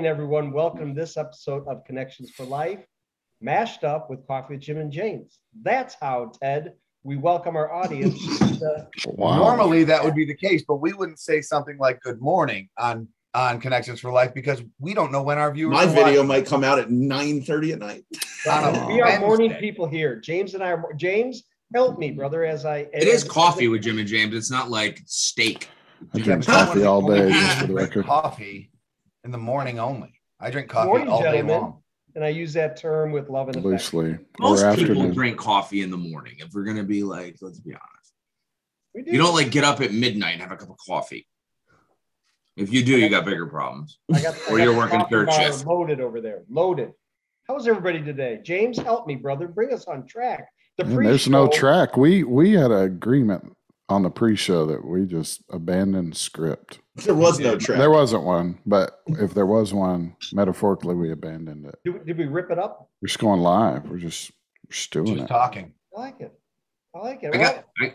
Good morning, everyone. Welcome to this episode of Connections for Life, mashed up with Coffee with Jim and James. That's how, Ted, we welcome our audience. to- Wow. Normally that would be the case, but we wouldn't say something like "Good morning" on on Connections for Life because we don't know when our viewers. My are video watching. might come out at 9 30 at night. On a we are morning people here. James and I are, James, help me, brother, as I. It is as- coffee with Jim and James. It's not like steak. I drink coffee all day, just for the record. Coffee in the morning only. I drink coffee Morning, all day long. And I use that term with love and affection. Loosely. Most or people afternoon. drink coffee in the morning. If we're gonna be like, let's be honest, We do. you don't like get up at midnight and have a cup of coffee. If you do, you got bigger problems. I got, I Or got you're the working coffee third shift. Loaded over there. Loaded. How's everybody today? James, help me, brother. Bring us on track. The Man, there's no track. We we had an agreement on the pre-show that we just abandoned script. There was no track. There wasn't one, but if there was one, metaphorically, we abandoned it. Did, we- did we rip it up? We're just going live. We're just, we're just doing Just it. talking. I like it. I like it. I got, I,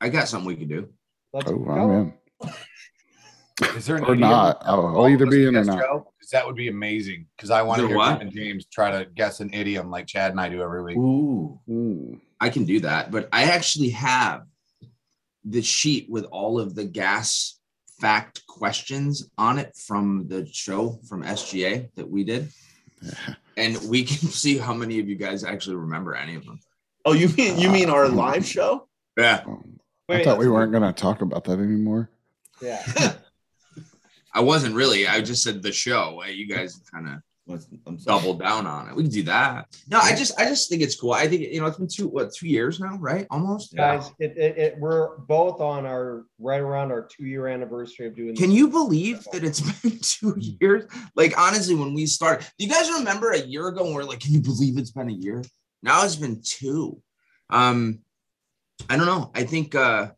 I got something we can do. let's Oh, go. I'm in. Is there an Or not. that I'll- I'll either be in or not. Joe? 'Cause that would be amazing. Because I want to hear what? Jim and James try to guess an idiom like Chad and I do every week. Ooh. Ooh. I can do that, but I actually have the sheet with all of the gas fact questions on it from the show from SGA that we did. And we can see how many of you guys actually remember any of them. Oh, you mean you mean our live show? Yeah. Um, Wait, I thought we weren't going to talk about that anymore. Yeah. I wasn't really. I just said the show. You guys kind of I'm sorry. doubled down on it. We can do that. No, I just I just think it's cool. I think you know it's been two what two years now, right? Almost. Guys, it, it, it, we're both on our right around our two year anniversary of doing Can this. you believe that it's been two years? Like honestly, when we started, do you guys remember a year ago? when We're like, can you believe it's been a year? Now it's been two. Um, I don't know. I think uh,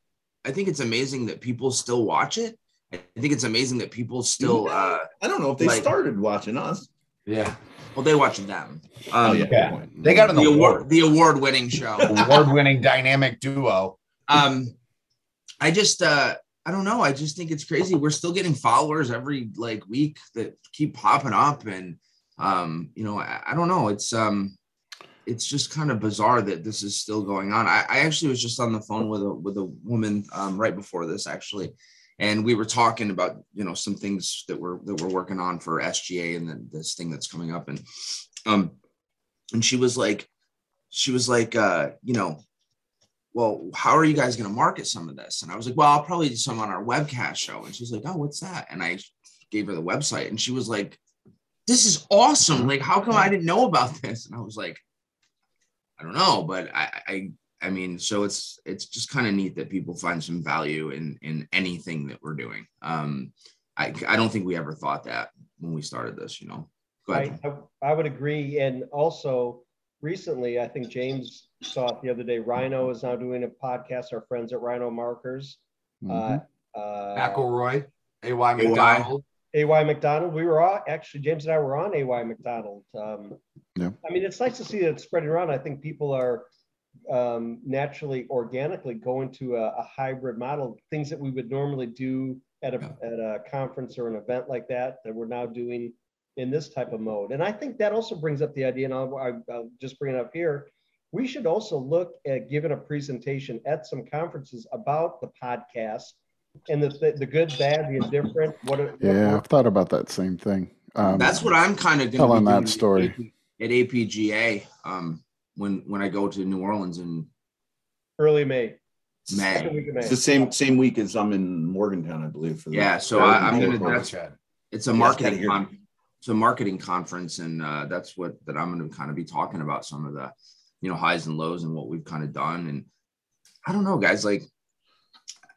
I think it's amazing that people still watch it. I think it's amazing that people still uh, I don't know if they Like- started watching us. Yeah. well they watch them. Um, Oh yeah. yeah. They got an the award. award the award winning show. Award winning dynamic duo. um i just uh i don't know i just think it's crazy we're still getting followers every like week that keep popping up and um you know i, I don't know it's um it's just kind of bizarre that this is still going on I, I actually was just on the phone with a with a woman um, right before this actually and we were talking about you know some things that we're that we're working on for sga and then this thing that's coming up and um and she was like she was like uh you know well, how are you guys going to market some of this? And I was like, well, I'll probably do some on our webcast show. And she's like, oh, what's that? And I gave her the website and she was like, this is awesome. Like, how come I didn't know about this? And I was like, I don't know, but I, I, I mean, so it's, it's just kind of neat that people find some value in, in anything that we're doing. Um, I, I don't think we ever thought that when we started this, you know, go ahead. I, I, I would agree. And also recently, I think James saw it the other day. Rhino is now doing a podcast. Our friends at Rhino Markers. Mhm. Uh, uh, McElroy, A.Y. McDonald. AY McDonald. We were all actually James and I were on AY McDonald. Um, Yeah. I mean, it's nice to see that it's spreading around. I think people are um, naturally, organically go into a, a hybrid model. Things that we would normally do at a Yeah. at a conference or an event like that, that we're now doing in this type of mode. And I think that also brings up the idea, and I'll, I'll I'll just bring it up here. We should also look at giving a presentation at some conferences about the podcast and the, the, the good, bad, the indifferent. What, it- what Yeah, I've thought about that same thing. Um, That's what I'm kind of doing telling going that story. at APGA. Um, when, when I go to New Orleans in early May. May. Second week of May. It's the same same week as I'm in Morgantown, I believe. For the Yeah, so I- I'm Morgan gonna- that's- Chad. it's a Yes, marketing con- it's a marketing conference and uh, that's what that i'm going to kind of be talking about some of the you know highs and lows and what we've kind of done and i don't know guys like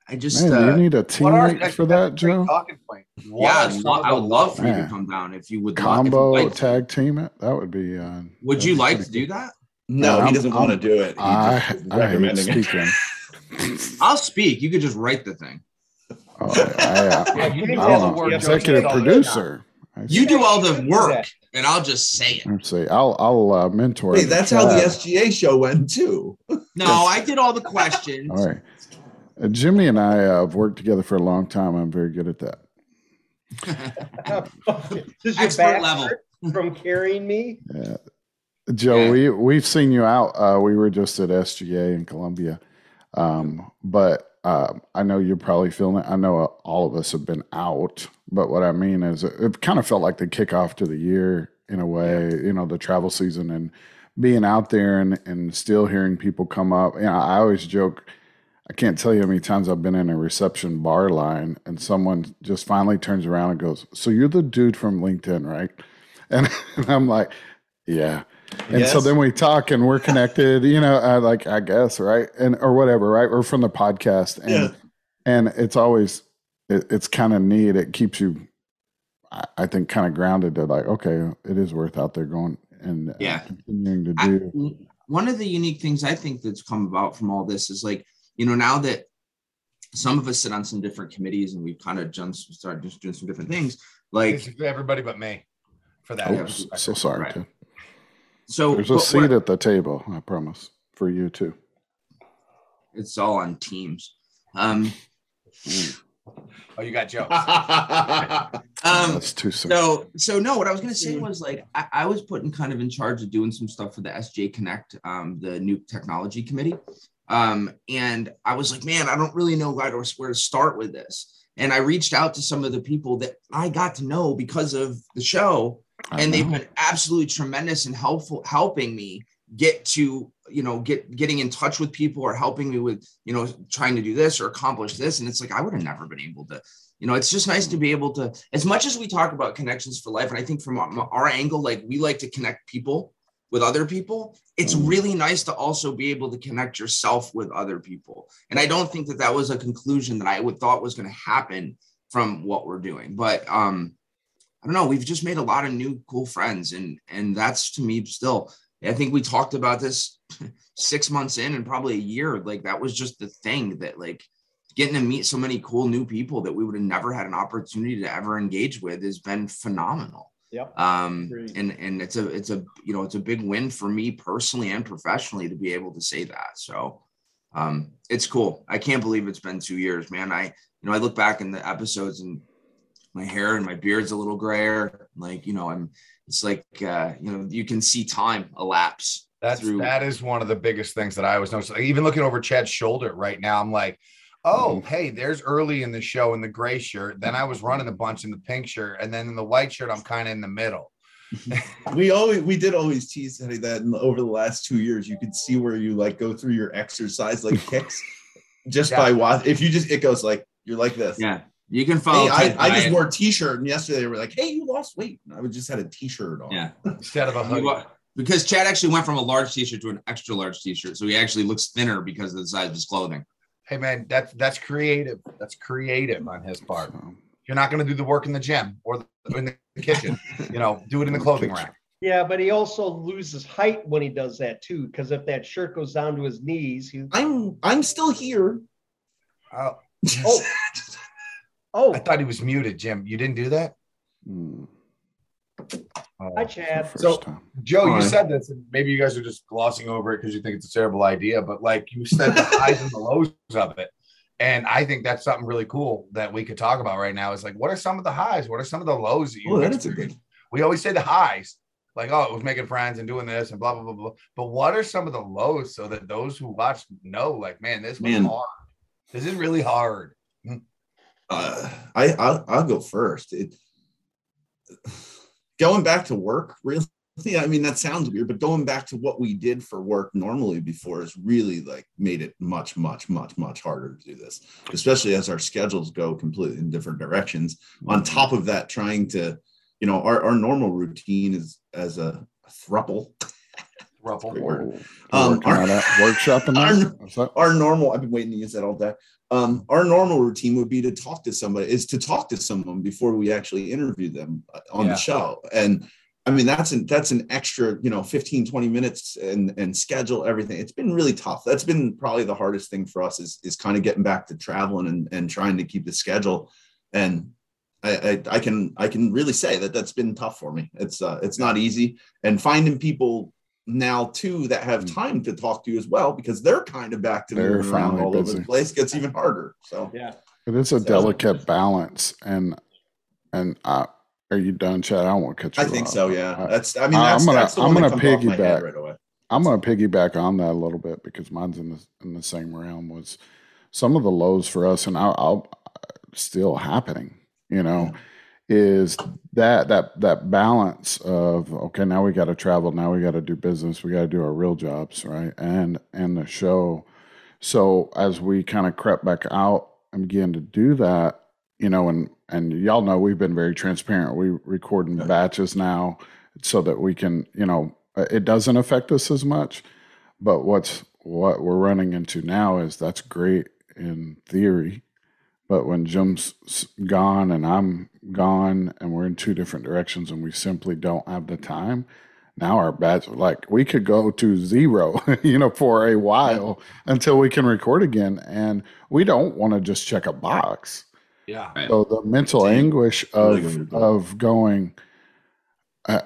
i just Man, uh, you need a What are- teammate for that, that's Joe. Talking point. What yeah are I'd lo- i would love for you to come down if you would love- if you'd Combo like tag team it. That would be. Uh, would you be like to do that No, he doesn't want to I'm- do it. He I, I recommend speaking. I'll speak you could just write the thing Oh, I, I, Yeah, I don't know. Executive producer. You do all the work and i'll just say it Let's see. I'll I'll uh, mentor. Hey, that's how the. SGA show went too. no i did all the questions All right. Uh, Jimmy and I uh, have worked together for a long time. I'm very good at that. This your Expert level. From carrying me? Yeah. Joe, Yeah. we we've seen you out. Uh, we were just at SGA in Columbia, um, but uh, I know you're probably feeling it. I know uh, all of us have been out, but what I mean is, it, it kind of felt like the kickoff to the year in a way. You know, the travel season and being out there and and still hearing people come up. You know, I always joke. I can't tell you how many times I've been in a reception bar line and someone just finally turns around and goes, "So you're the dude from LinkedIn, right?" And, and I'm like, "Yeah." And so then we talk and we're connected, you know, uh, like I guess, right? And or whatever, right? Or from the podcast. And Yeah. and it's always it, it's kind of neat. It keeps you I, I think kind of grounded to like, okay, it is worth out there going and uh, Yeah. continuing to I- do. one of the unique things I think that's come about from all this is like, you know, now that some of us sit on some different committees and we've kind of just started just doing some different things, like everybody but me for that. Oh, s- so sorry, Right. Ted. so There's a seat what- at the table, I promise, for you too. it's all on teams. Um, Oh, you got jokes. um, That's too soon. So, so no, what I was gonna say was like I, I was put in kind of in charge of doing some stuff for the SGA Connect, um, the new technology committee. Um, and I was like, man, I don't really know where to, where to start with this. And I reached out to some of the people that I got to know because of the show, I and they've been absolutely tremendous and helpful helping me get to you know get getting in touch with people or helping me with you know trying to do this or accomplish this. And it's like i would have never been able to you know it's just nice to be able to as much as we talk about connections for life and i think from our, our angle like we like to connect people with other people it's really nice to also be able to connect yourself with other people. And i don't think that that was a conclusion that i would thought was going to happen from what we're doing. But um I don't know. We've just made a lot of new cool friends, and and that's to me still. I think we talked about this six months in, and probably a year. Like that was just the thing that like getting to meet so many cool new people that we would have never had an opportunity to ever engage with has been phenomenal. Yep. Um, and and it's a it's a you know it's a big win for me personally and professionally to be able to say that. So um, it's cool. I can't believe it's been two years, man. I you know I look back in the episodes and my hair and my beard's a little grayer. Like, you know, I'm it's like uh, you know, you can see time elapse. That's through- that is one of the biggest things that I always notice. Like, even looking over Chad's shoulder right now, I'm like, oh, hey, there's early in the show in the gray shirt. Then I was running a bunch in the pink shirt, and then in the white shirt, I'm kind of in the middle. we always we did always tease Eddie that in, over the last two years you could see where you like go through your exercise like kicks just Yeah. by watch if you just it goes like you're like this Yeah. You can follow. hey I, I just wore a t-shirt and yesterday they were like hey you lost weight and I would just had a t-shirt on Yeah. Instead of a hoodie. because Chad actually went from a large t-shirt to an extra large t-shirt. So he actually looks thinner because of the size of his clothing. Hey man, that's that's creative. That's creative on his part. You're not going to do the work in the gym or in the kitchen. You know, do it in the clothing rack. Yeah, but he also loses height when he does that too, because if that shirt goes down to his knees, he I'm I'm still here Oh, Oh. Oh I thought he was muted, Jim. You didn't do that. mm, Oh. hi Chad. So- time. Joe, you Fine. said this, and maybe you guys are just glossing over it because you think it's a terrible idea, but like you said, the highs and the lows of it. And I think that's something really cool that we could talk about right now. Is like, what are some of the highs? What are some of the lows that you? oh that is a good We always say the highs, like, oh, it was making friends and doing this and blah blah blah blah. But what are some of the lows so that those who watch know, like, man, this was Man. hard. This is really hard. Uh, I I'll, I'll go first. It going back to work really. I mean that sounds weird, but going back to what we did for work normally before has really like made it much, much, much, much harder to do this, especially as our schedules go completely in different directions. On top of that, trying to, you know, our, our normal routine is as a, a thruple. Ruffle. Great word. Um, our- on that workshopping our- that? What's that? our normal i've been waiting to use that all day um, our normal routine would be to talk to somebody is to talk to someone before we actually interview them uh, on Yeah. the show and i mean that's an that's an extra you know 15 20 minutes and and schedule everything it's been really tough that's been probably the hardest thing for us is is kind of getting back to traveling and and trying to keep the schedule and I, I, I can I can really say that that's been tough for me. It's uh, it's not easy, and finding people now too that have Mm. time to talk to you as well because they're kind of back to They're moving around finally all over the place gets even harder. So Yeah. It is a So- delicate balance, and and uh, are you done, Chad? I don't want to cut you. I think off. so. Yeah, I- that's. I mean, I'm that's, gonna- that's the I'm one gonna comes off my head piggyback. right away. I'm going to piggyback on that a little bit because mine's in the in the same realm. Was some of the lows for us, and I'll, I'll still happening. You know, is that that that balance of okay, now we got to travel, now we got to do business, we got to do our real jobs, right? And and the show. So as we kind of crept back out and began to do that, you know, and and y'all know we've been very transparent. We record in Yeah. batches now so that we can, you know, uh, it doesn't affect us as much. But what's what we're running into now is that's great in theory, but when Jim's gone and I'm gone and we're in two different directions and we simply don't have the time, now our batch like we could go to zero, you know, for a while until we can record again, and we don't want to just check a box. Yeah. So the mental Same. anguish of agree with that. of going, uh,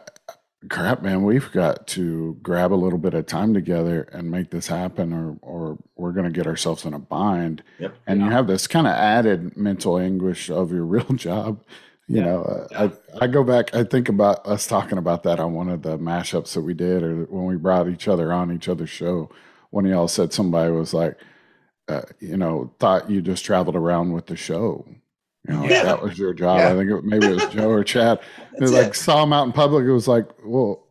crap, man, we've got to grab a little bit of time together and make this happen, or or we're going to get ourselves in a bind. Yep. And you have this kind of added mental anguish of your real job. You Yeah. know, uh, I I go back. I think about us talking about that on one of the mashups that we did, or when we brought each other on each other's show. One of y'all said somebody was like, uh, you know, thought you just traveled around with the show. You know, Yeah. that was your job. Yeah. I think it, maybe it was Joe or Chad. It was That's like it. saw him out in public. It was like, well,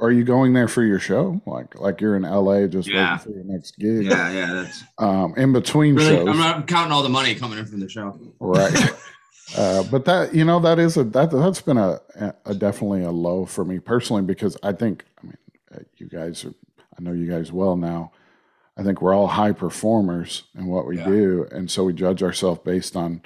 are you going there for your show? Like, like you're in LA just Yeah. waiting for your next gig. Yeah, yeah, that's Um, in between really. shows, I'm not counting all the money coming in from the show. right? uh, but that you know that is a that that's been a, a definitely a low for me personally because I think I mean uh, you guys are I know you guys well now. I think we're all high performers in what we Yeah. do, and so we judge ourselves based on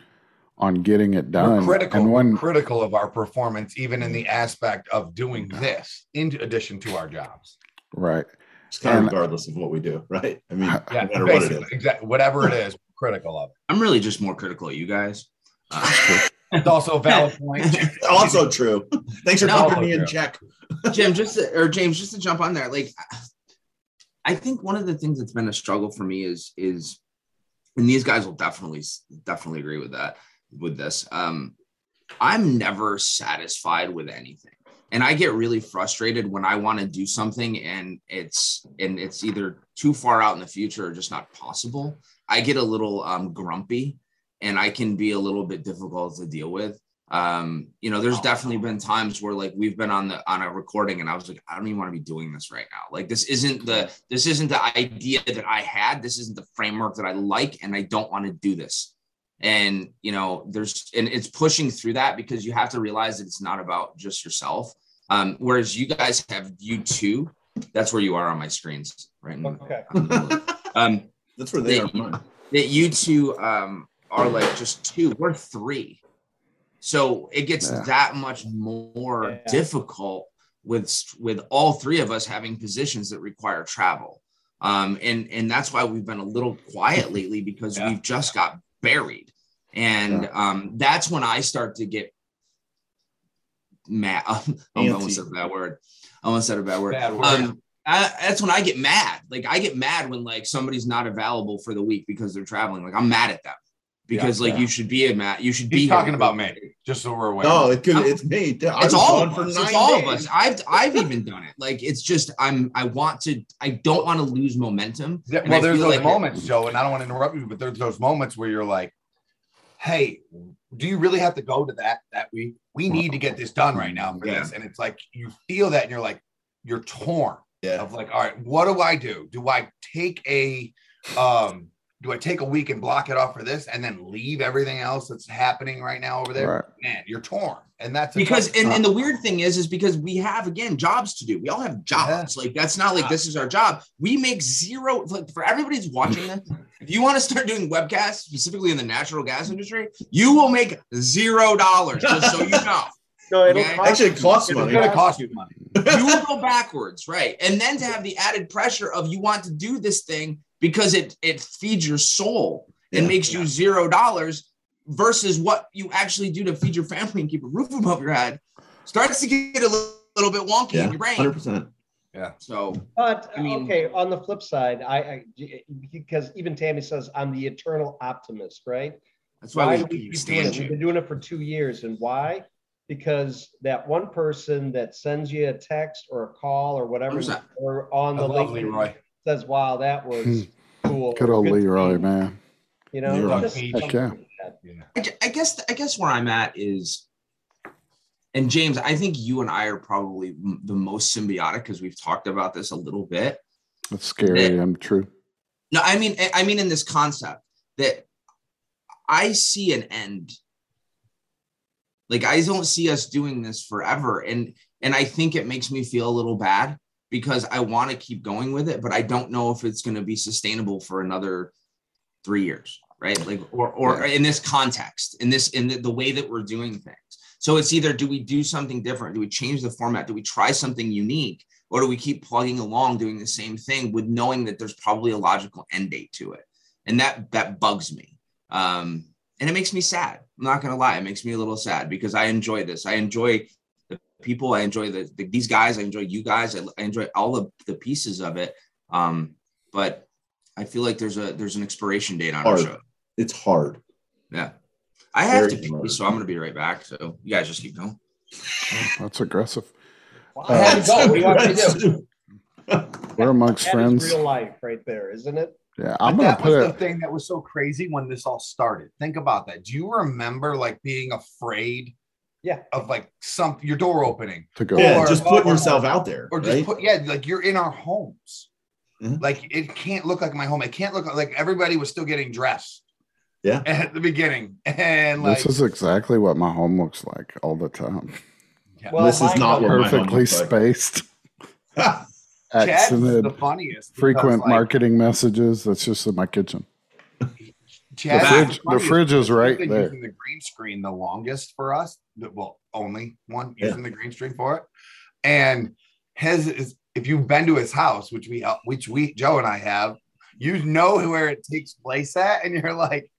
on getting it We're done. critical. And we're when critical of our performance, even in the aspect of doing this, in addition to our jobs. right, It's kind of regardless of what we do, right? I mean, Yeah, no what it basically, exactly. Whatever it is, we're critical of. I'm really just more critical of you guys. Uh, It's also a valid point. Also true. Thanks for No. keeping me in check. Jim, just to, or James, just to jump on there, like I think one of the things that's been a struggle for me is is, and these guys will definitely definitely agree with that with this. Um, I'm never satisfied with anything, and I get really frustrated when I want to do something and it's and it's either too far out in the future or just not possible. I get a little um, grumpy, and I can be a little bit difficult to deal with. Um you know there's definitely been times where like we've been on the on a recording and i was like i don't even want to be doing this right now. Like this isn't the this isn't the idea that i had. This isn't the framework that i like and i don't want to do this and you know there's and it's pushing through that because you have to realize that it's not about just yourself um whereas you guys have you too that's where you are on my screens right in- Okay. um That's where they They- are. That you two um, are like just two. We're three. So it gets Yeah. that much more Yeah. difficult with with all three of us having positions that require travel. Um, and and that's why we've been a little quiet lately because Yeah. we've just got buried. And um, that's when I start to get mad. I almost said a bad word. I almost said a bad word. Bad word. Um, I, that's when I get mad. Like I get mad when like somebody's not available for the week because they're traveling. Like I'm mad at them because like yeah. you should be a mad. You should be He's here. talking about me, just so we're aware. No, it could. It's me. I It's all of us. It's all of us. I've I've even done it. Like it's just I'm I want to. I don't want to lose momentum. Yeah, well, there's those like- moments, Joe, and I don't want to interrupt you, but there's those moments where you're like, "Hey, do you really have to go to that that week? We need to get this done right now for Yeah. this." And it's like you feel that, and you're like, you're torn Yeah. of like, "All right, what do I do? Do I take a, um, do I take a week and block it off for this, and then leave everything else that's happening right now over there?" right. Man, you're torn, and that's because and, and the weird thing is is because we have again jobs to do. We all have jobs. Like that's not like this is our job. We make zero like for everybody's watching this if you want to start doing webcasts specifically in the natural gas industry you will make zero dollars just so you know. No, it'll Okay. cost Actually, it you- costs it'll money. it's going to cost you money. you will go backwards right. And then to have the added pressure of you want to do this thing because it it feeds your soul and Yeah. makes you zero dollars versus what you actually do to feed your family and keep a roof above your head starts to get a little, little bit wonky Yeah. in your brain Hundred percent. Yeah. So But I mean- okay, on the flip side, I, I because even Tammy says I'm the eternal optimist, right? That's why, Why we we can't doing stand it? We've been doing it for two years. And why? Because that one person that sends you a text or a call or whatever, or on the love link Leroy. says, wow, that was hmm. cool. Good or old good Leroy, see." man. You know, Leroy. just Heck something yeah. like that. Yeah. I, I guess I guess where I'm at is, and James, I think you and I are probably the most symbiotic because we've talked about this a little bit. That's scary I'm true. No, I mean, I- I mean, in this concept that I see an end. Like I don't see us doing this forever, and and I think it makes me feel a little bad because I want to keep going with it, but I don't know if it's going to be sustainable for another three years, right? Like, or or in this context, in this in the, the way that we're doing things. So it's either do we do something different? Do we change the format? Do we try something unique? Or do we keep plugging along doing the same thing with knowing that there's probably a logical end date to it? And that that bugs me. Um, and it makes me sad. I'm not gonna lie, it makes me a little sad because I enjoy this. I enjoy the people, I enjoy the, the- these guys, I enjoy you guys, I, I enjoy all of the pieces of it. Um, but I feel like there's a there's an expiration date on our show. It's hard. Yeah. I have Very to pee, hard. so I'm gonna be right back. So you guys just keep going. That's aggressive. Wow. I had to go. What do you want me to do? We're amongst That is friends. real life right there, isn't it? Yeah, I'm gonna that was put the thing that was so crazy when this all started. Think about that. Do you remember like being afraid Yeah. of like some your door opening to go. Yeah, Or- just putting yourself out there. or just right? put yeah, like you're in our homes. Mhm. Like it can't look like my home. It can't look like everybody was still getting dressed. Yeah. At the beginning. And like this is exactly what my home looks like all the time. yeah. Well, this is not don't. what my home Perfectly looks spaced. Chad's Accented. the funniest. because, Frequent like, marketing messages. That's just in my kitchen. Chad's The fridge- the funniest fridge is right been there. Using the green screen the longest for us. the- Well, only one Yeah. using the green screen for it. And his is if you've been to his house, which we uh, which we Joe and I have, you know where it takes place at, and you're like,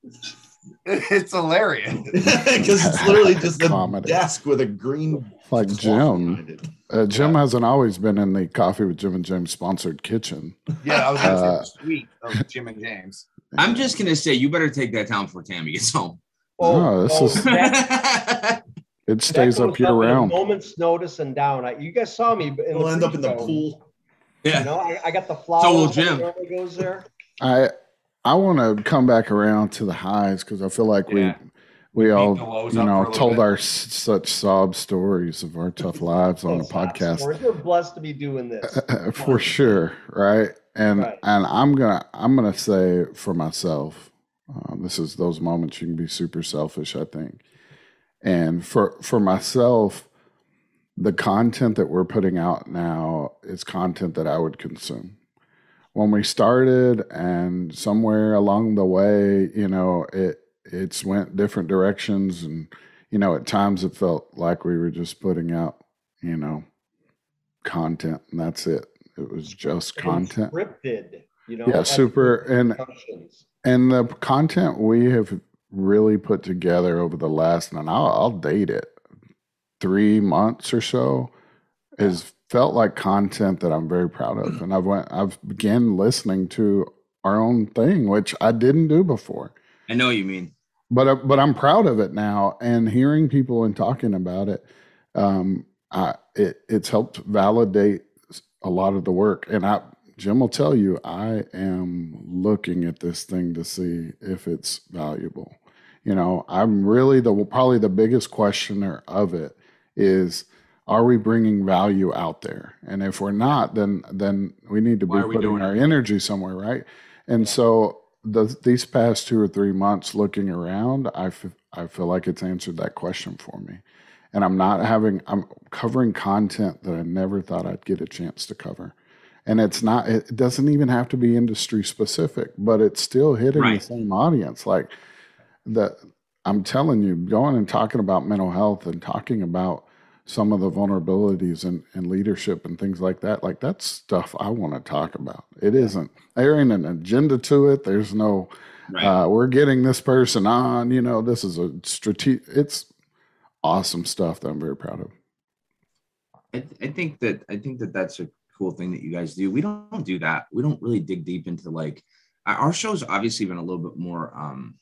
it's hilarious. Because it's literally just a Comedy. desk with a green Like cloth Jim. Uh, Jim Yeah. hasn't always been in the Coffee with Jim and James sponsored kitchen. Yeah, I was gonna Uh, say the suite of Jim and James. I'm just gonna say you better take that down before Tammy gets home. No, this is- that- It stays up goes year in a round. Moment's notice and down. I, you guys saw me. In It'll the end up in the pre-show. Pool. You yeah. know, I, I got the flowers. will that Jim. goes there. I I want to come back around to the highs because I feel like Yeah. we we all you know for a little told bit. our s- such sob stories of our tough lives on the podcast. stories. We're blessed to be doing this. for sure right and Right. and i'm gonna i'm gonna say for myself uh, this is those moments you can be super selfish i think and for for myself the content that we're putting out now is content that i would consume when we started and somewhere along the way you know it it's went different directions and you know at times it felt like we were just putting out you know content and that's it it was just content Scripted. You know. yeah super and and the content we have really put together over the last and I'll, I'll date it three months or so has felt like content that I'm very proud of and I've went I've began listening to our own thing which I didn't do before I know you mean. but uh, but I'm proud of it now, and hearing people and talking about it, um, I, it it's helped validate a lot of the work. And I, Jim will tell you, I am looking at this thing to see if it's valuable. You know, I'm really the probably the biggest questioner of it is. Are we bringing value out there? And if we're not, then then we need to Why be putting our it? energy somewhere, right? And so the, these past two or three months looking around, I, f- I feel like it's answered that question for me. And I'm not having, I'm covering content that I never thought I'd get a chance to cover. And it's not, it doesn't even have to be industry specific, but it's still hitting Right. the same audience. Like that, I'm telling you, going and talking about mental health and talking about some of the vulnerabilities and, in leadership and things like that, like that's stuff I want to talk about. It isn't, there ain't an agenda to it. There's no, Right. uh, we're getting this person on, you know, this is a strategic, it's awesome stuff that I'm very proud of. I, I think that I think that that's a cool thing that you guys do. We don't do that. We don't really dig deep into like our- show's obviously been a little bit more um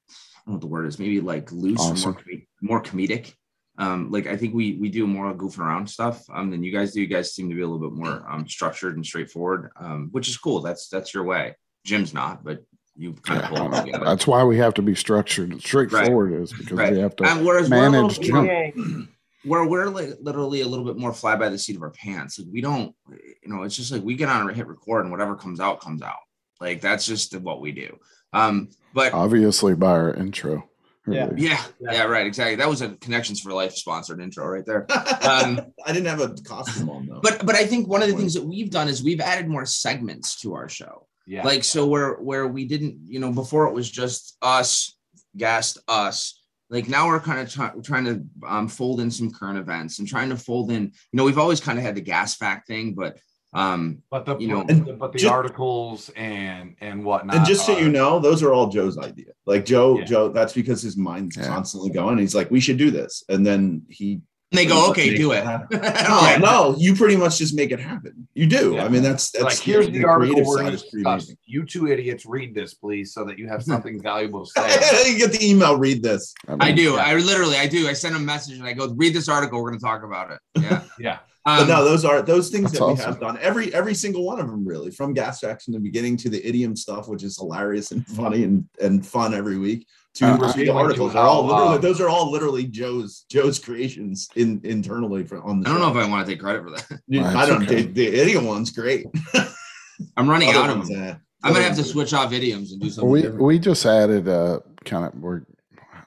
I don't know what the word is, maybe like loose Awesome. or more, com- more comedic. Um, like I think we we do more goofing around stuff um, than you guys do. You guys seem to be a little bit more um, structured and straightforward, um, which is cool. That's that's your way. Jim's not, but you kind of pull it together. that's why we have to be structured and straightforward is because Right. we have to And whereas we're a little manage jump. Where we're li- literally a little bit more fly by the seat of our pants. Like we don't, you know, it's just like we get on and hit record and whatever comes out comes out. Like that's just what we do. Um, but obviously by our intro. Yeah. really. yeah, yeah, right, exactly. That was a Connections for Life sponsored intro right there. Um, I didn't have a costume on though. But but I think one of the things that we've done is we've added more segments to our show. Yeah. Like so where where we didn't, you know, before it was just us, guest, us. Like now we're kind of try- trying to um, fold in some current events and trying to fold in. You know, we've always kind of had the gas fact thing, but um, but the you know- but, but the Ju- articles and and whatnot. and just so are- you know, those are all Joe's idea. Like Joe, Yeah. Joe, that's because his mind's Yeah. constantly going. He's like, we should do this. And then he and they go, okay, do it. No, no, you pretty much just make it happen. You do. Yeah. I mean, that's that's like here's the article creative we're side going is to discuss. You two idiots, read this, please, so that you have something valuable to say. you get the email, read this. I mean, do. Yeah. I literally, I do. I send a message and I go, read this article. We're going to talk about it. Yeah. Yeah. But Um, no, those are those things that we awesome. have done. Every every single one of them, really, from gas facts in the beginning to the idiom stuff, which is hilarious and funny and, and fun every week. To Uh, to the articles to are all literally um, those are all literally Joe's Joe's creations in internally for on the. I don't know if. I want to take credit for that. Yeah, That's I don't. okay. The, the idiom one's great. I'm running Other out of them. eh, I'm gonna have to switch off idioms and do something we different. we just added a kind of we're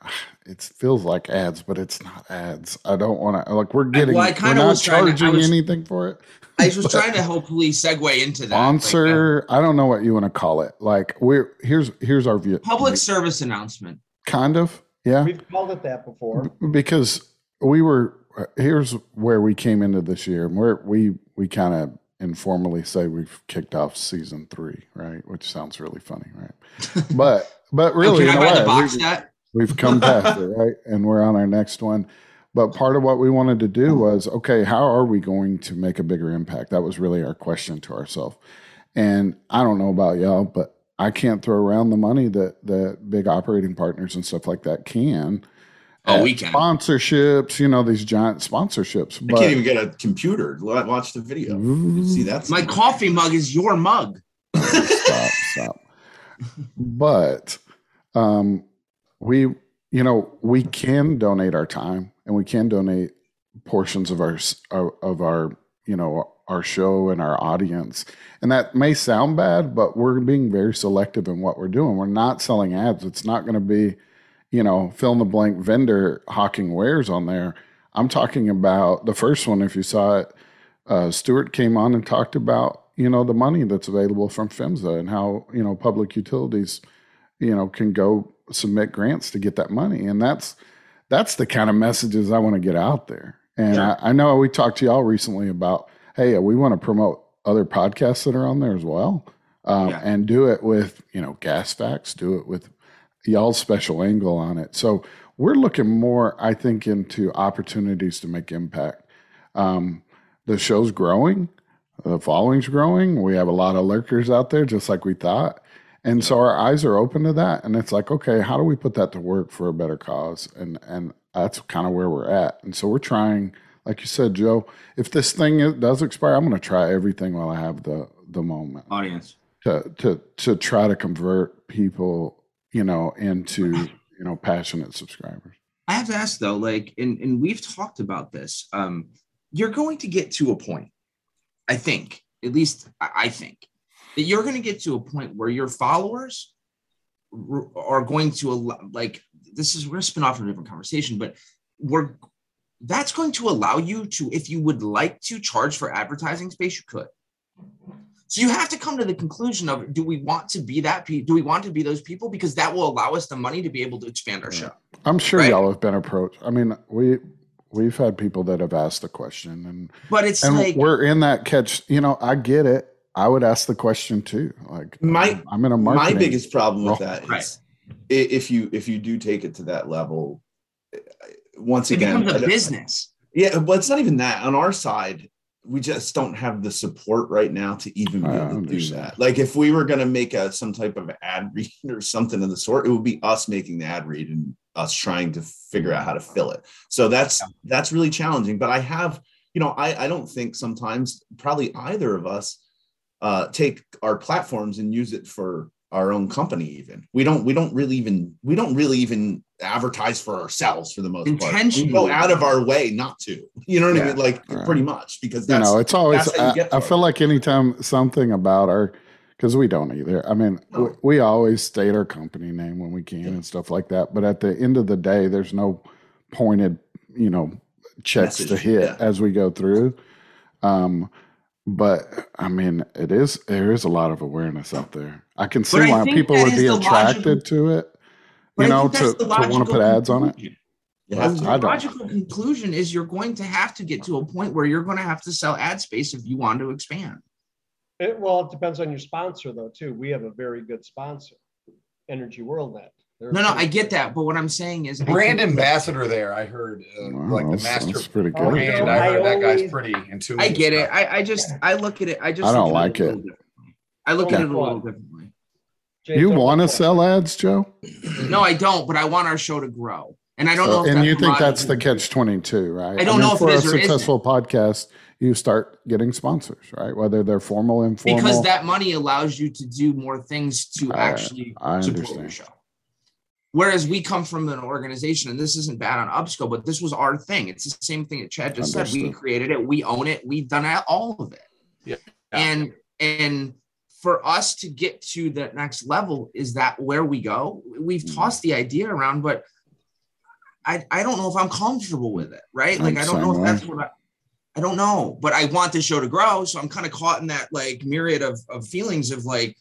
it feels like ads, but it's not ads. I don't want to like we're getting well, I we're kinda not was trying to- I charging was- anything for it. I was trying to hopefully segue into that. like, uh, Sponsor, I don't know what you want to call it. Like we're here's here's our view. public service announcement. kind of yeah We've called it that before. because we were here's where we came into this year and where we we kind of informally say we've kicked off season three right which sounds really funny right but but Oh, really can in I a buy the box we- set? We've come past it right and we're on our next one but part of what we wanted to do was okay how are we going to make a bigger impact that was really our question to ourselves and i don't know about y'all but i can't throw around the money that that big operating partners and stuff like that can Oh, we can. sponsorships you know these giant sponsorships I but can't even get a computer. Wa- Watch the video. You See that? My coffee mug is your mug. stop, stop. But um, we, you know, we can donate our time and we can donate portions of our of our, you know, our show and our audience. And that may sound bad, but we're being very selective in what we're doing. We're not selling ads. It's not going to be, you know, fill in the blank vendor hawking wares on there. I'm talking about the first one. If you saw it, uh, Stuart came on and talked about you know the money that's available from PHMSA and how you know public utilities you know can go submit grants to get that money and that's that's the kind of messages I want to get out there. And Sure. I, I know we talked to y'all recently about hey we want to promote other podcasts that are on there as well um, Yeah. and do it with you know gas facts do it with y'all's special angle on it so we're looking more i think into opportunities to make impact um, the show's growing the following's growing we have a lot of lurkers out there just like we thought and so our eyes are open to that and it's like okay how do we put that to work for a better cause and and that's kind of where we're at and so we're trying like you said joe if this thing does expire i'm going to try everything while i have the the moment Audience. to to to try to convert people you know into you know passionate subscribers I have to ask though, like, and, and we've talked about this. Um, you're going to get to a point, I think, at least I I think, that you're going to get to a point where your followers are going to allow, like, this is we're gonna spin off from a different conversation, but we're that's going to allow you to, if you would like to charge for advertising space, you could. So you have to come to the conclusion of do we want to be that pe- do we want to be those people because that will allow us the money to be able to expand our Yeah. show. i'm sure Right. y'all have been approached i mean we we've had people that have asked the question and But it's and like we're in that catch you know i get it i would ask the question too like My- i'm in a my biggest problem with role. that is Right. i- if you if you do take it to that level eh, once it again becomes I a don't- business. yeah but it's not even that on our side we just don't have the support right now to even be able to do that. Like if we were going to make a some type of ad read or something of the sort, it would be us making the ad read and us trying to figure out how to fill it. So that's that's really challenging. But I have, you know, I I don't think sometimes probably either of us uh take our platforms and use it for our own company even we don't we don't really even we don't really even advertise for ourselves for the most part we go out of our way not to you know what i mean like Right. pretty much because you that's know, it's always, that's how you I, I feel like anytime something about our, because we don't either. I mean, we, No. we always state our company name when we can Yeah. and stuff like that. But at the end of the day, there's no pointed, you know, checks to hit yeah. as we go through. Um, but I mean, it is there is a lot of awareness out there. I can see But why people would be attracted logical- to it. You know, to, to want to put ads on it. conclusion. you I- have to. The don't. logical conclusion is you're going to have to get to a point where you're going to have to sell ad space if you want to expand. It, well, it depends on your sponsor though, too. We have a very good sponsor, Energy World Net. They're No, no, I get that, but what I'm saying is, Brand ambassador there. I heard uh, Wow, like the that's- master pretty good. brand. know, I heard I that guy's pretty in tune. I get it. I, I just, I look at it. I just, I don't like a it. I look at it a little differently. James, You want to sell ads, Joe? No, I don't, but I want our show to grow. And I don't know. So- if and you think that's the catch 22, right? I don't know if for it a is or isn't. successful podcast, you start getting sponsors, right? Whether they're formal, informal. Because that money allows you to do more things to I- actually I support your show. Whereas we come from an organization, and this isn't bad on Upsco, but this was our thing. It's the same thing that Chad just said. We created it, we own it, we've done all of it. Yeah. And and for us to get to the next level, is that where we go? We've Mhm. tossed the idea around, but I, I don't know if I'm comfortable with it, right? Like I'm I don't know if that's what I, I don't know, but I want the show to grow. So I'm kind of caught in that like myriad of, of feelings of like,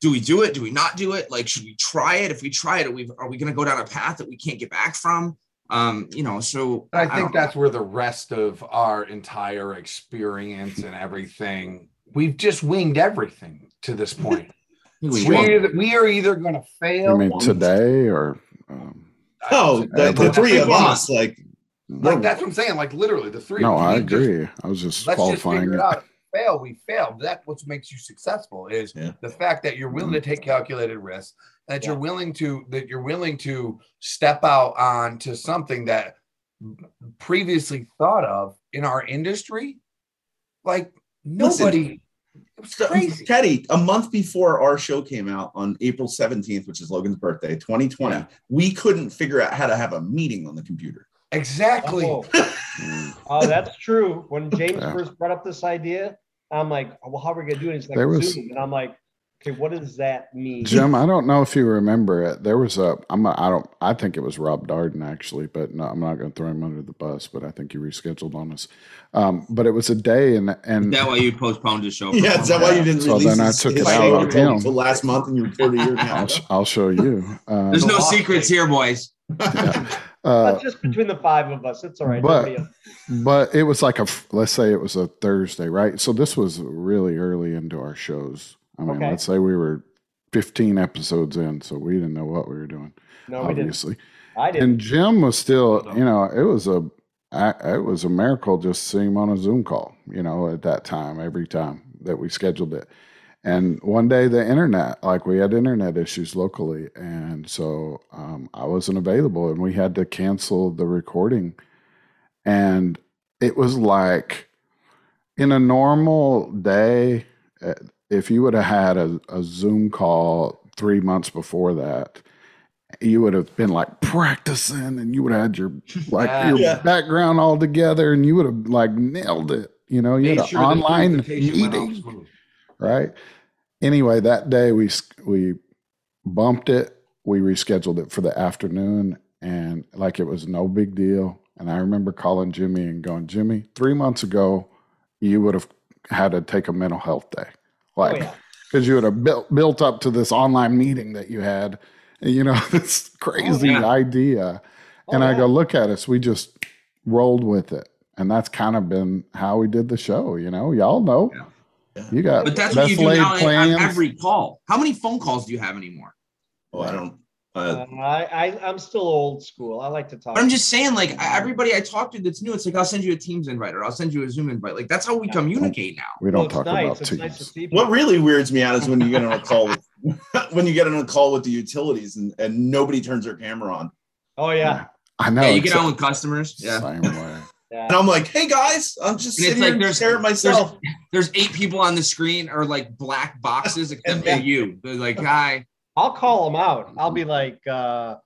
do we do it? Do we not do it? Like, should we try it? If we try it, are we, are we going to go down a path that we can't get back from? Um, you know, so I don't think know. that's where the rest of our entire experience and everything, we've just winged everything to this point. We we, are, we are either going to fail. you mean today or um, oh the, the three of us like Like that's what I'm saying. Like literally, the three. no, I we just- agree. I was just let's just qualifying it. it out. Fail, we fail. That's what makes you successful. Is Yeah. the fact that you're willing to mm-hmm. take calculated risks, that you're willing to that you're willing to step out onto something that previously thought of in our industry. Like Listen, nobody. it was crazy. Teddy, a month before our show came out on April 17th, which is Logan's birthday, 2020, Yeah. we couldn't figure out how to have a meeting on the computer. Exactly. Oh, oh, that's true. When James Yeah. first brought up this idea, I'm like, well, how are we gonna do it? He's like, There was- Zoom. And I'm like, okay, what does that mean? Jim, I don't know if you remember it. There was a, I'm, a, I don't, I think it was Rob Darden actually, but no, I'm not going to throw him under the bus. But I think he rescheduled on us. Um, but it was a day, and Is and that why you postponed the show? for Yeah, is that why you didn't So release then I took his it out show on him. until last month and you recorded your I'll, sh- I'll show you. Um, There's no Awesome. secrets here, boys. uh, But just between the five of us, it's all right. But- but it was like a let's say it was a thursday right so this was really early into our shows i mean Okay. let's say we were 15 episodes in so we didn't know what we were doing no, we didn't. I didn't. and jim was still you know it was a I- it was a miracle just seeing him on a zoom call you know at that time every time that we scheduled it and one day the internet like we had internet issues locally and so um, i wasn't available and we had to cancel the recording and it was like in a normal day uh, if you would have had a, a zoom call three months before that you would have been like practicing and you would have had your like Yeah. your Yeah. background all together and you would have like nailed it you know you Made had an sure online presentation went off meeting smooth. right? Anyway, that day we we bumped it. We rescheduled it for the afternoon, and like it was no big deal. And I remember calling Jimmy and going, Jimmy, three months ago, you would have had to take a mental health day, Oh, like yeah. because you would have built built up to this online meeting that you had, you know, this oh, crazy yeah. idea. Oh, and I go, look at us, we just rolled with it. And that's kind of been how we did the show, you know. Y'all know. Yeah. You got But that's what you do laid now on plans. every call. How many phone calls do you have anymore? Oh, I don't Uh, Uh, I, I, I'm still old school. I like to talk. But I'm just saying, like everybody I talk to that's new, it's like I'll send you a Teams invite or I'll send you a Zoom invite. Like that's how we communicate now. We don't it's talk nice. about It's teams. nice to see what really weirds me out is when you get on a call with when you get on a call with the utilities and, and nobody turns their camera on. Oh yeah. I know. yeah, you get on with customers. Yeah. Same. Yeah. And I'm like, hey guys, I'm just And it's sitting like here there's- staring at myself. There's eight people on the screen or like black boxes except for you. They're like, hi. I'll call them out. I'll be like, uh,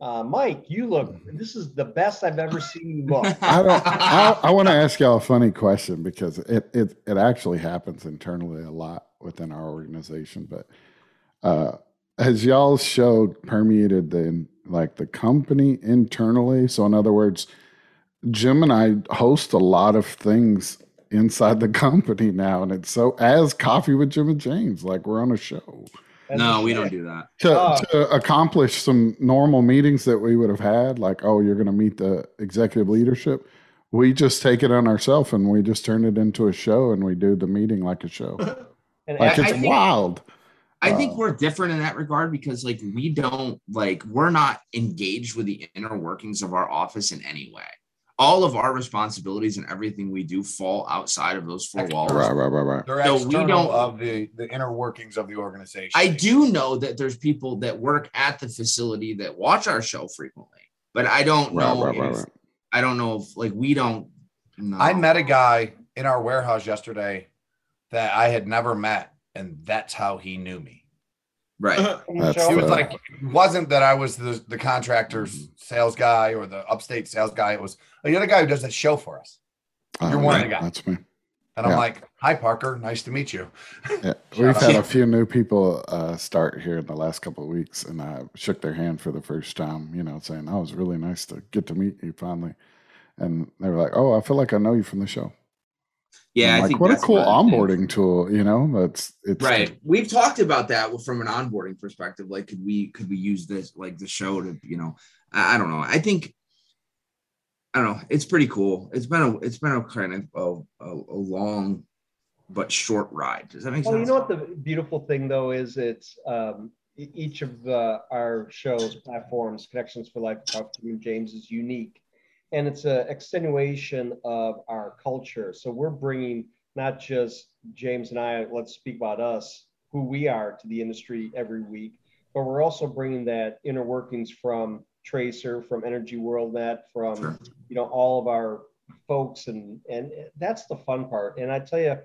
uh, Mike, you look. This is the best I've ever seen you look. I don't. I, I want to ask y'all a funny question because it it it actually happens internally a lot within our organization. But uh, has y'all showed permeated the like the company internally? So in other words, Jim and I host a lot of things inside the company now, and it's so as coffee with Jim and James, like we're on a show That's no, a we don't do that. to, Oh. to accomplish some normal meetings that we would have had, like, oh, you're going to meet the executive leadership. We just take it on ourselves and we just turn it into a show and we do the meeting like a show. And Like I- it's I think- wild. I think Uh, we're different in that regard because like we don't like we're not engaged with the inner workings of our office in any way. All of our responsibilities and everything we do fall outside of those four walls. Right, right, right, right. They're So we external don't- of the the inner workings of the organization. I do know that there's people that work at the facility that watch our show frequently, but I don't Right, know. right, right, if, right. I don't know if like we don't. No. I met a guy in our warehouse yesterday that I had never met, and that's how he knew me. Right. That's He was Uh, like, it wasn't that I was the, the contractor's sales guy or the upstate sales guy. It was, oh, you're the guy who does that show for us. Oh, You're one of the guys. That's me. And I'm like, hi, Parker. Nice to meet you. Yeah. We've had a few new people uh, start here in the last couple of weeks, and I shook their hand for the first time, you know, saying, oh, it was really nice to get to meet you finally. And they were like, oh, I feel like I know you from the show. Yeah, I'm I like, think what a cool another thing. onboarding tool, you know? That's it's Right. We've talked about that from an onboarding perspective. Like, could we could we use this like the show to you know? I, I don't know. I think I don't know. It's pretty cool. It's been a it's been a kind of a, a, a long but short ride. Does that make Well, sense? you know what the beautiful thing though is it's um, each of the, our shows, platforms, Connections for Life, Talk to James is unique. And it's an extenuation of our culture. So we're bringing not just James and I, let's speak about us, who we are to the industry every week, but we're also bringing that inner workings from Tracer, from Energy World Net, from Sure. you know all of our folks, and and that's the fun part. And I tell you,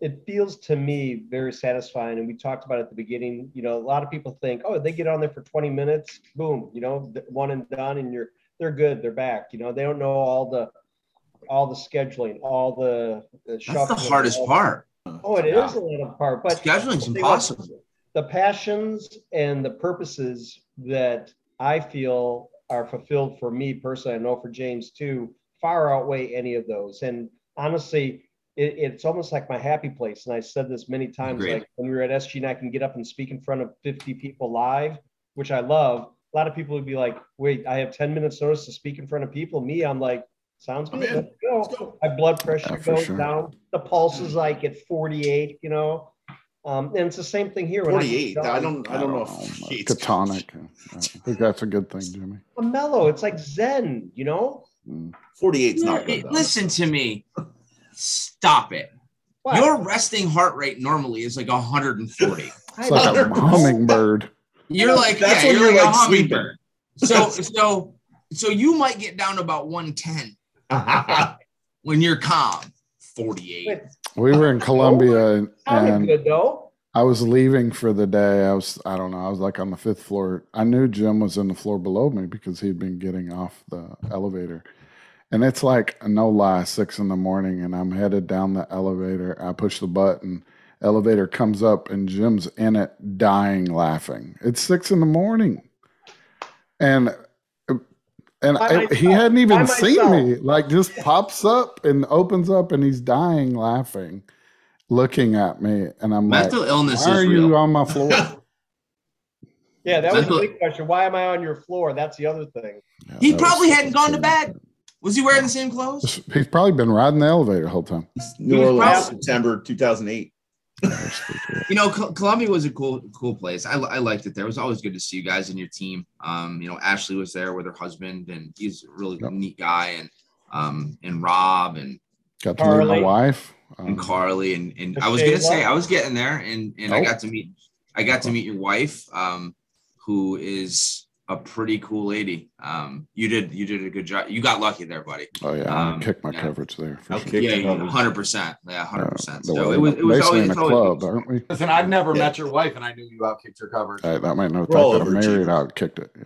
it feels to me very satisfying. And we talked about it at the beginning. You know, a lot of people think, oh, they get on there for 20 minutes, boom, you know, one and done, and you're they're good, they're back. You know, they don't know all the all the scheduling, all the, the That's the hardest part. Oh, it is Yeah. a little part, but Scheduling's impossible. was, The passions and the purposes that I feel are fulfilled for me personally, I know for James too, far outweigh any of those. And honestly, it, it's almost like my happy place. And I said this many times, Agreed. like when we were at SG and I can get up and speak in front of 50 people live, which I love. A lot of people would be like, wait, I have 10 minutes notice to speak in front of people. Me, I'm like, sounds good. Let's go. Let's go. My blood pressure Yeah, goes sure. down. The pulse is like at 48, you know. Um, and it's the same thing here. When I 48. I don't I don't know if know, 48 's Catonic. I think that's a good thing, Jimmy. I'm mellow. It's like Zen, you know? Mm. 48 is not good. though. Listen to me. Stop it. What? Your resting heart rate normally is like 140. It's like a hummingbird. You're like, That's yeah, when you're, you're, like, like, a. So, so, so you might get down to about 110 when you're calm. 48. We were in Columbia oh, and, and good though. I was leaving for the day. I was, I don't know, I was like on the fifth floor. I knew Jim was in the floor below me because he'd been getting off the elevator. And it's like, no lie, six in the morning, and I'm headed down the elevator. I push the button, elevator comes up, and Jim's in it, dying laughing. It's six in the morning. And and I- he hadn't even seen me. Like just pops up and opens up, and he's dying laughing, looking at me, and I'm like, Mental illness why is are real. you on my floor? Yeah, that was the Mental- big question. Why am I on your floor? That's the other thing. Yeah, He probably hadn't gone to bed. Was he wearing the same clothes? He's probably been riding the elevator the whole time. New Orleans, September 2008. You know, Columbia was a cool, cool place. I, I liked it there. It was always good to see you guys and your team. Um, you know, Ashley was there with her husband, and he's a really Yep. neat guy, and um, and Rob and Got to meet my Carly. wife. and Um, Carly, and and I was gonna say I was getting there, and and I Oh. got to meet I got to meet your wife, um, who is a pretty cool lady. Um, you did you did a good job. You got lucky there, buddy. oh yeah, I um, kicked my yeah. coverage there. For Okay. sure. Yeah, hundred percent. Yeah, hundred Uh, percent. So it was it was always, in it's a always club, aren't we? Listen, I've never Yeah. met your wife, and I knew you outkicked your coverage. Hey, that might know the We're all fact that I'm married. overachievers. I kicked it.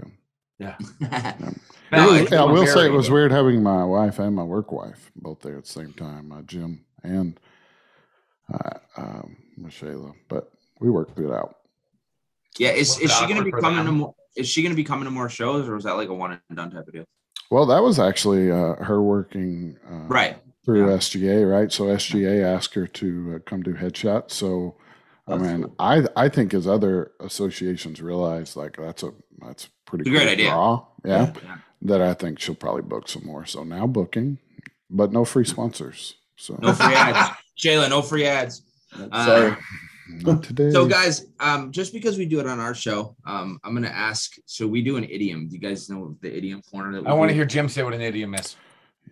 Yeah. No, It was- it's yeah, I been will say it was good. weird having my wife and my work wife both there at the same time, uh, Jim and uh, um, Michelle, but we worked it out. Yeah, is, is she gonna be coming to more? Is she gonna be coming to more shows, or was that like a one and done type of deal? Well, that was actually uh, her working uh, Right. through Yeah. SGA, right? So SGA asked her to uh, come do headshots. So, I mean, cool. I I think as other associations realize, like that's a that's pretty a great cool idea. draw, yeah, Yeah. That I think she'll probably book some more. So now booking, but no free sponsors. So No free ads, Jayla. No free ads. Uh, Sorry. Not today. So, guys, um, just because we do it on our show, um, I'm gonna ask. So we do an idiom. Do you guys know the idiom corner? That we I want to hear Jim say what an idiom is.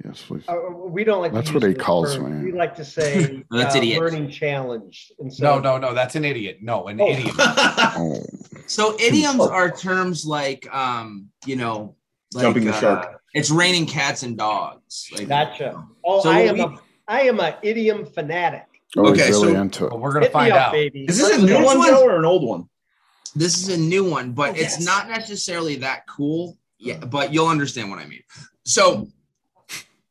yes, please. Uh, we don't like. That's use what he the calls me. We like to say No, that's uh, idiot. learning challenge. And so, No, no, no. That's an idiot. No, an Oh. idiot. Oh, So idioms are terms like, um, you know, like, Jumping the uh, shark. It's raining cats and dogs. Like, Gotcha. Oh, So I am we- a I am a idiom fanatic. Oh Okay, really so- into it. But we're gonna Hit find up, out. baby. Is this a Let's new one, one- or an old one? This is a new one, but Oh, it's yes. not necessarily that cool. Yeah, but you'll understand what I mean. So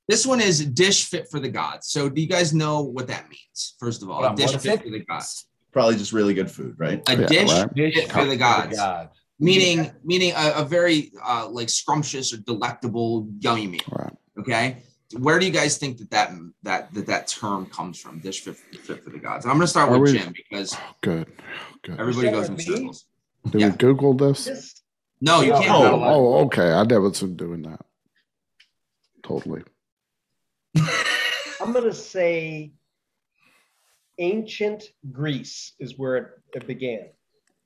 this one is dish fit for the gods. So do you guys know what that means? First of all, Hold on, a dish fit for the gods. Probably just really good food, right? A Yeah, dish right. Dish fit for the gods. God. meaning meaning a, a very uh, like scrumptious or delectable yummy meal. Right. Okay, where do you guys think that that that that, that term comes from? Dish fit, fit for the gods. And I'm going to start Are with we- Jim because Oh, good. Good. everybody goes in with circles. Did yeah. we Google this? This- No, you No. can't. Oh, Oh, okay. I never been doing that. Totally. I'm going to say ancient Greece is where it, it began.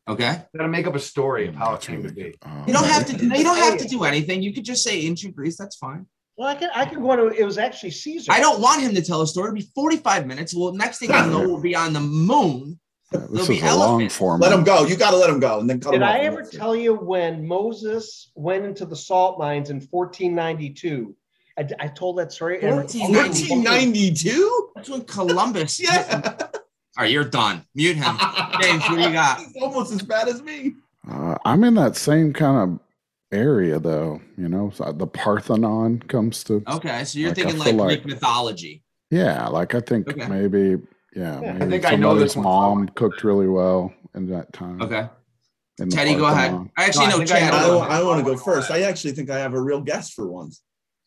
Okay, Gotta make up a story of how it came to be. Oh, you don't have to. No, you don't have to do anything. You could just say ancient Greece. That's fine. Well, I can I can go on. to- It was actually Caesar. I don't want him to tell a story. It'll be 45 minutes. Well, next thing I know, we'll be on the moon. Yeah, There'll this be is a long elephants. form. Let him go. You got to let him go, and then cut Did him. I ever tell you when Moses went into the salt mines in 1492? I, I told that story. and- 1492? That's when Columbus. Yeah. All right, you're done. Mute him. James, what do you got? He's almost as bad as me. Uh, I'm in that same kind of area, though. You know, so the Parthenon comes to. Okay, so you're Like, thinking like like- Greek mythology. Yeah, like I think Okay. maybe. Yeah, Yeah, I think I know this mom cooked really well in that time. Okay, Teddy, go ahead. I actually No, know think I Chad. know I, a little one. bit. I want to I go wanna go first. I actually think I have a real guess for once.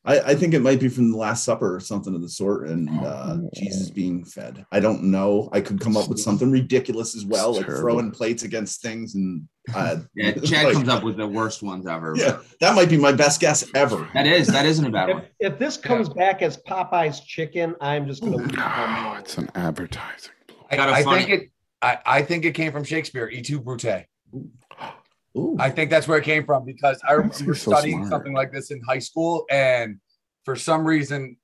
I, I think it might be from the Last Supper or something of the sort, and uh, Oh. Jesus being fed. I don't know. I could come up with something ridiculous as well, It's like terrible. throwing plates against things, and uh, Yeah, Chad like, comes up with the worst ones ever. Yeah, that might be my best guess ever. That is that isn't a bad If, one. if this comes back as Popeye's chicken, I'm just going to. Oh, it's an advertising. I, Got a I funny- think it. I, I think it came from Shakespeare. E tu Brute. Ooh. I think that's where it came from because I remember so studying smart. something like this in high school, and for some reason,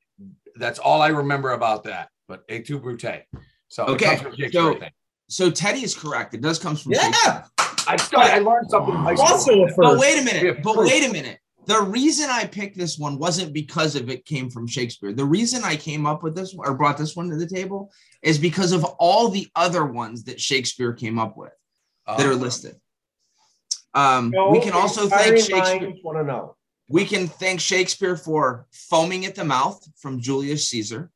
that's all I remember about that. But a tu brute. So Okay, comes from Shakespeare, I so- think. So Teddy is correct. It does come from Shakespeare. yeah, I studied, I learned something in high school. also a But wait a Yeah, minute. But proof. wait a minute. The reason I picked this one wasn't because of it came from Shakespeare. The reason I came up with this or brought this one to the table is because of all the other ones that Shakespeare came up with that are Uh, listed. Um, we can also thank Shakespeare. Want to know? We can thank Shakespeare for foaming at the mouth from Julius Caesar.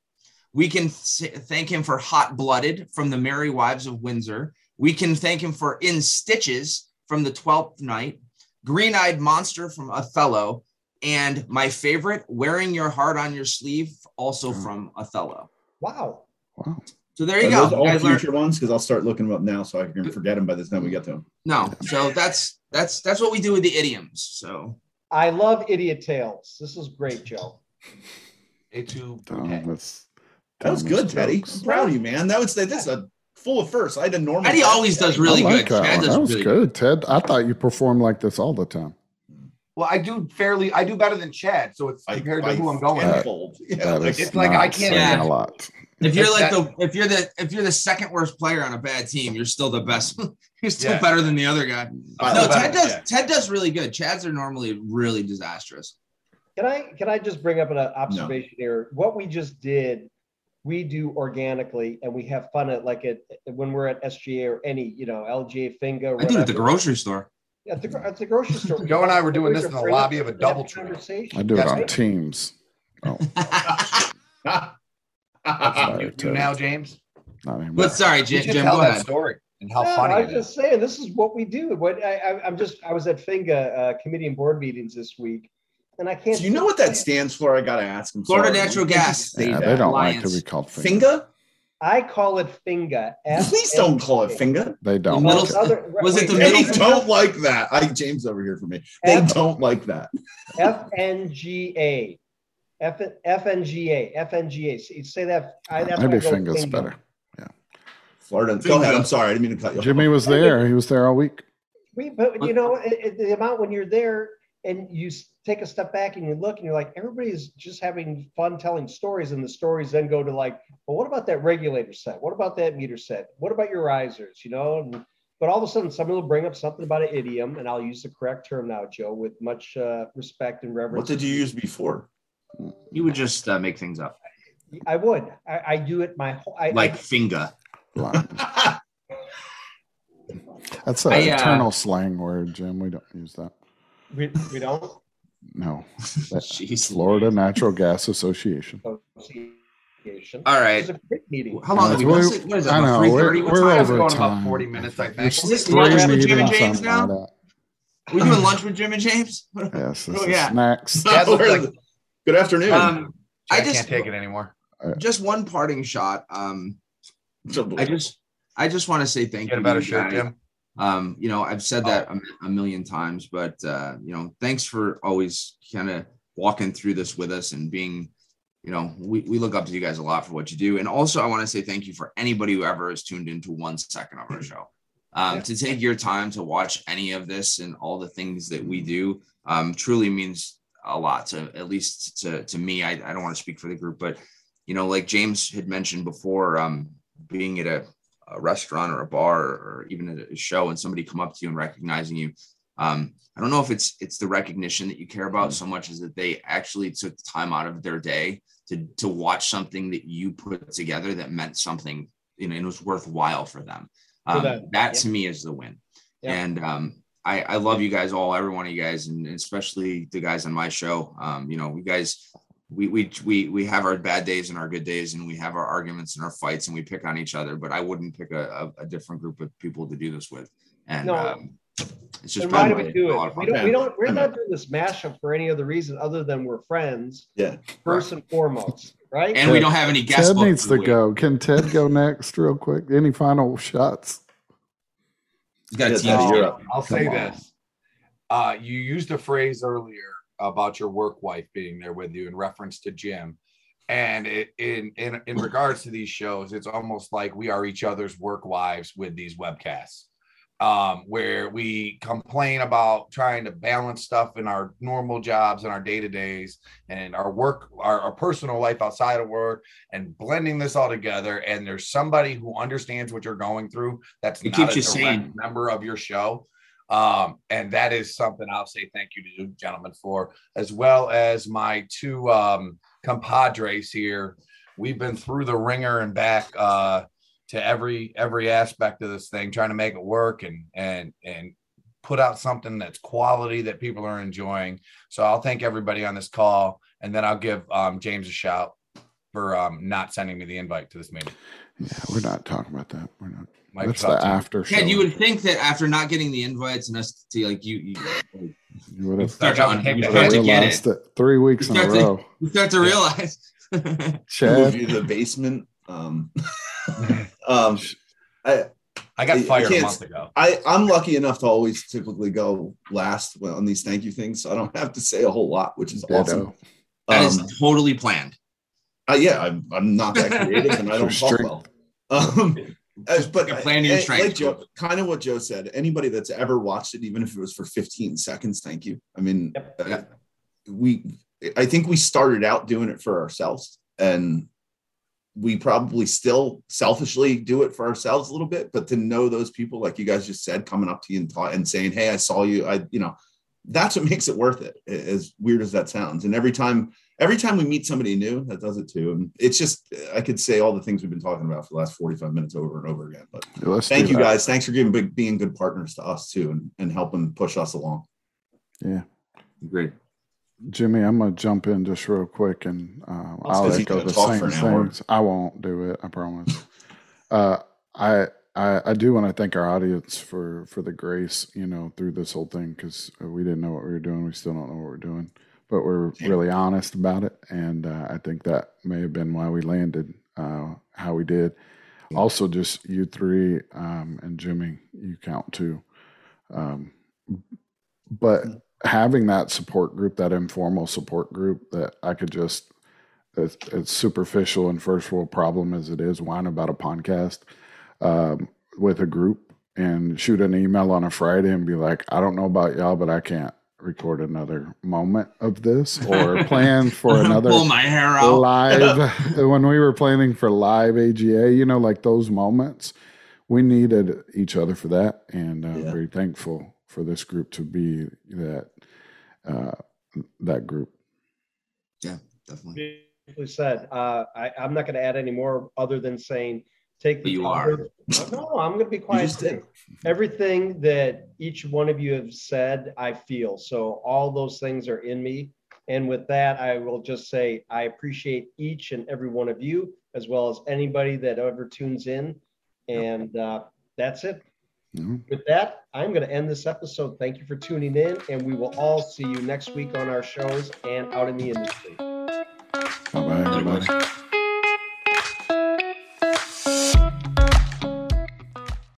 We can th- thank him for hot blooded from the Merry Wives of Windsor. We can thank him for in stitches from the Twelfth Night, green eyed monster from Othello, and my favorite, wearing your heart on your sleeve, also Mm. from Othello. Wow. Wow. So there you Are go. those all You guys learned- future ones? Because I'll start looking them up now, so I can forget them by the time we get to them. no, so that's that's that's what we do with the idioms. So I love idiot tales. This is great, Joe. et tu Dumb, that's- That was dumbest good, Teddy. I'm proud of you, man. That was that's a full of firsts. I had a normal. Teddy always does really I like good. that Chad one. does That was really good, Ted. I thought you performed like this all the time. Well, I do fairly. I do better than Chad, so it's compared I to who I'm going with. tenfold. Yeah, That like, is it's like I can't a lot. If you're like That- the if you're the if you're the second worst player on a bad team, you're still the best. you're still Yeah. better than the other guy. I'm No, still better Ted does Chad. Ted does really good. Chads are normally really disastrous. Can I can I just bring up an observation here? What we just did, we do organically, and we have fun at like at when we're at SGA or any you know LGA Finga. I do it at the grocery store. At the, at the grocery store. Joe and I were doing this in the lobby of a bring up DoubleTree. Conversation. I do it Yes, on I- Teams. Oh, you, Ted. you now, James. not anymore. but sorry, You Jim, Jim tell go that ahead. story and how No, funny I'm was is. just saying, this is what we do. What I, I, I'm just, I was at Finga uh, committee and board meetings this week, and I can't. Do you know what that stands for? I gotta ask. I'm Florida sorry. Natural Why can't you Gas. say yeah, they don't like to Alliance. be called finger. Finga? I call it Finga. Please don't call it finga. They don't. middle- like it. Other- was it the wait, They don't like that. I James over here for me. They F- don't like that. FNGA. F, FNGA. FNGA. Say- Say that. I, that's Maybe why I go fingers Finga. better. Florida. Go ahead. I'm sorry. I didn't mean to cut you off. Jimmy was there. He was there all week. We, but you know, it, it- the amount when you're there and you take a step back and you look and you're like, everybody's just having fun telling stories, and the stories then go to like, well, what about that regulator set? What about that meter set? What about your risers? You know, and, but all of a sudden, somebody will bring up something about an idiom, and I'll use the correct term now, Joe, with much uh, respect and reverence. What did you use before? You would just uh, make things up, I would. I, I do it my whole. I, like I, finger. That's an I, uh, eternal slang word, Jim. We don't use that. we, we don't. No. Jeez. Florida Natural Gas Association. Association. All right. It's a meeting. How long have we We're- been? What is it? I know, 3:30? we're- What we're time? It's over going about time. 40 minutes, I think. Is this Three lunch with Jim and James something now? like we doing lunch with Jim and James? Yes, this Oh, is yeah. snacks. That looks like- Good afternoon. Um, I I can't just take it anymore. just one parting shot. Um, I just I just want to say thank Get you. a better you shirt, guys. Jim. Um, you know, I've said that a, a million times, but uh, you know, thanks for always kind of walking through this with us and being, you know, we, we look up to you guys a lot for what you do. And also I want to say thank you for anybody who ever has tuned into one second of our show. Um, Yeah. to take your time to watch any of this and all the things that we do um, truly means a lot to at least to, to me. I, I don't want to speak for the group, but you know, like James had mentioned before, um, being at a, a restaurant or a bar or even at a show and somebody come up to you and recognizing you. Um, I don't know if it's it's the recognition that you care about so much as that they actually took the time out of their day to to watch something that you put together that meant something, you know, and was worthwhile for them. For Um, them, that yeah. to me is the win. Yeah. And um, I, I love you guys all, every one of you guys, and especially the guys on my show. Um, you know, we guys, we we we we have our bad days and our good days, and we have our arguments and our fights, and we pick on each other. But I wouldn't pick a, a, a different group of people to do this with. And No. um, it's just Then why do we do it? We don't, we don't, we're not doing this mashup for any other reason other than we're friends, yeah. first and foremost, right? and we don't have any guest Ted needs to go. Can Ted go next, real quick? Any final shots? He's got a team. Teddy, today. I'll say on. this. Uh, you used a phrase earlier about your work wife being there with you in reference to Jim. And it, in, in in regards to these shows, it's almost like we are each other's work wives with these webcasts, um, where we complain about trying to balance stuff in our normal jobs and our day to days and our work, our, our personal life outside of work, and blending this all together. And there's somebody who understands what you're going through. That's It not keeps a you direct sane. member of your show. Um, and that is something I'll say thank you to you, gentlemen, for, as well as my two um, compadres here. We've been through the ringer and back uh, to every every aspect of this thing, trying to make it work and and and put out something that's quality that people are enjoying. So I'll thank everybody on this call, and then I'll give um, James a shout for um, not sending me the invite to this meeting. Yeah, we're not talking about that. We're not. Mike, That's the you. after show. Ted, you would think that after not getting the invites and us to like you, you, You would have start to, un- you You start to get it. it three weeks in a Start to- row. You start to realize. Move Chad, you to the basement. Um, um, I, I got I fired a can't- month ago. I, I'm lucky enough to always typically go last on these thank you things, so I don't have to say a whole lot, which is awesome. ditto. That Um, is totally planned. uh, yeah, I'm, I'm not that creative and I don't talk well. Um, Uh, Just but plan your uh, strengths. like Joe, kind of what Joe said. Anybody that's ever watched it, even if it was for 15 seconds, thank you. I mean, Yep. uh, we, I think we started out doing it for ourselves, and we probably still selfishly do it for ourselves a little bit. But to know those people, like you guys just said, coming up to you and, ta- and saying, "Hey, I saw you," I, you know, that's what makes it worth it. As weird as that sounds, and every time every time we meet somebody new, that does it too. And it's just, I could say all the things we've been talking about for the last 45 minutes over and over again. But Let's thank you that. guys. Thanks for giving big, being good partners to us too and, and helping push us along. Yeah. Great. Jimmy, I'm gonna jump in just real quick and uh, I'll echo the same for an hour. things. I won't do it. I promise. uh, I, I I do want to thank our audience for for the grace, you know, through this whole thing because we didn't know what we were doing. We still don't know what we're doing, but we're Yeah. really honest about it, and uh, I think that may have been why we landed uh, how we did. Yeah. Also, just you three um, and Jimmy, you count too. Um, but having that support group, that informal support group that I could just, it's, it's superficial and first world problem as it is, whine about a podcast um, with a group and shoot an email on a Friday and be like, I don't know about y'all, but I can't record another moment of this or plan for another Pull my hair out. live when we were planning for live AGA, you know, like those moments, we needed each other for that, and I'm Yeah. very thankful for this group to be that uh, that group. Yeah, definitely. Beautifully said. Uh, I, I'm not going to add any more other than saying, take But the you time- No, I'm going to be quiet. just did. too. Everything that each one of you have said, I feel. So all those things are in me. And with that, I will just say I appreciate each and every one of you, as well as anybody that ever tunes in. And uh, that's it. Mhm. With that, I'm going to end this episode. Thank you for tuning in, and we will all see you next week on our shows and out in the industry. Bye bye, everybody.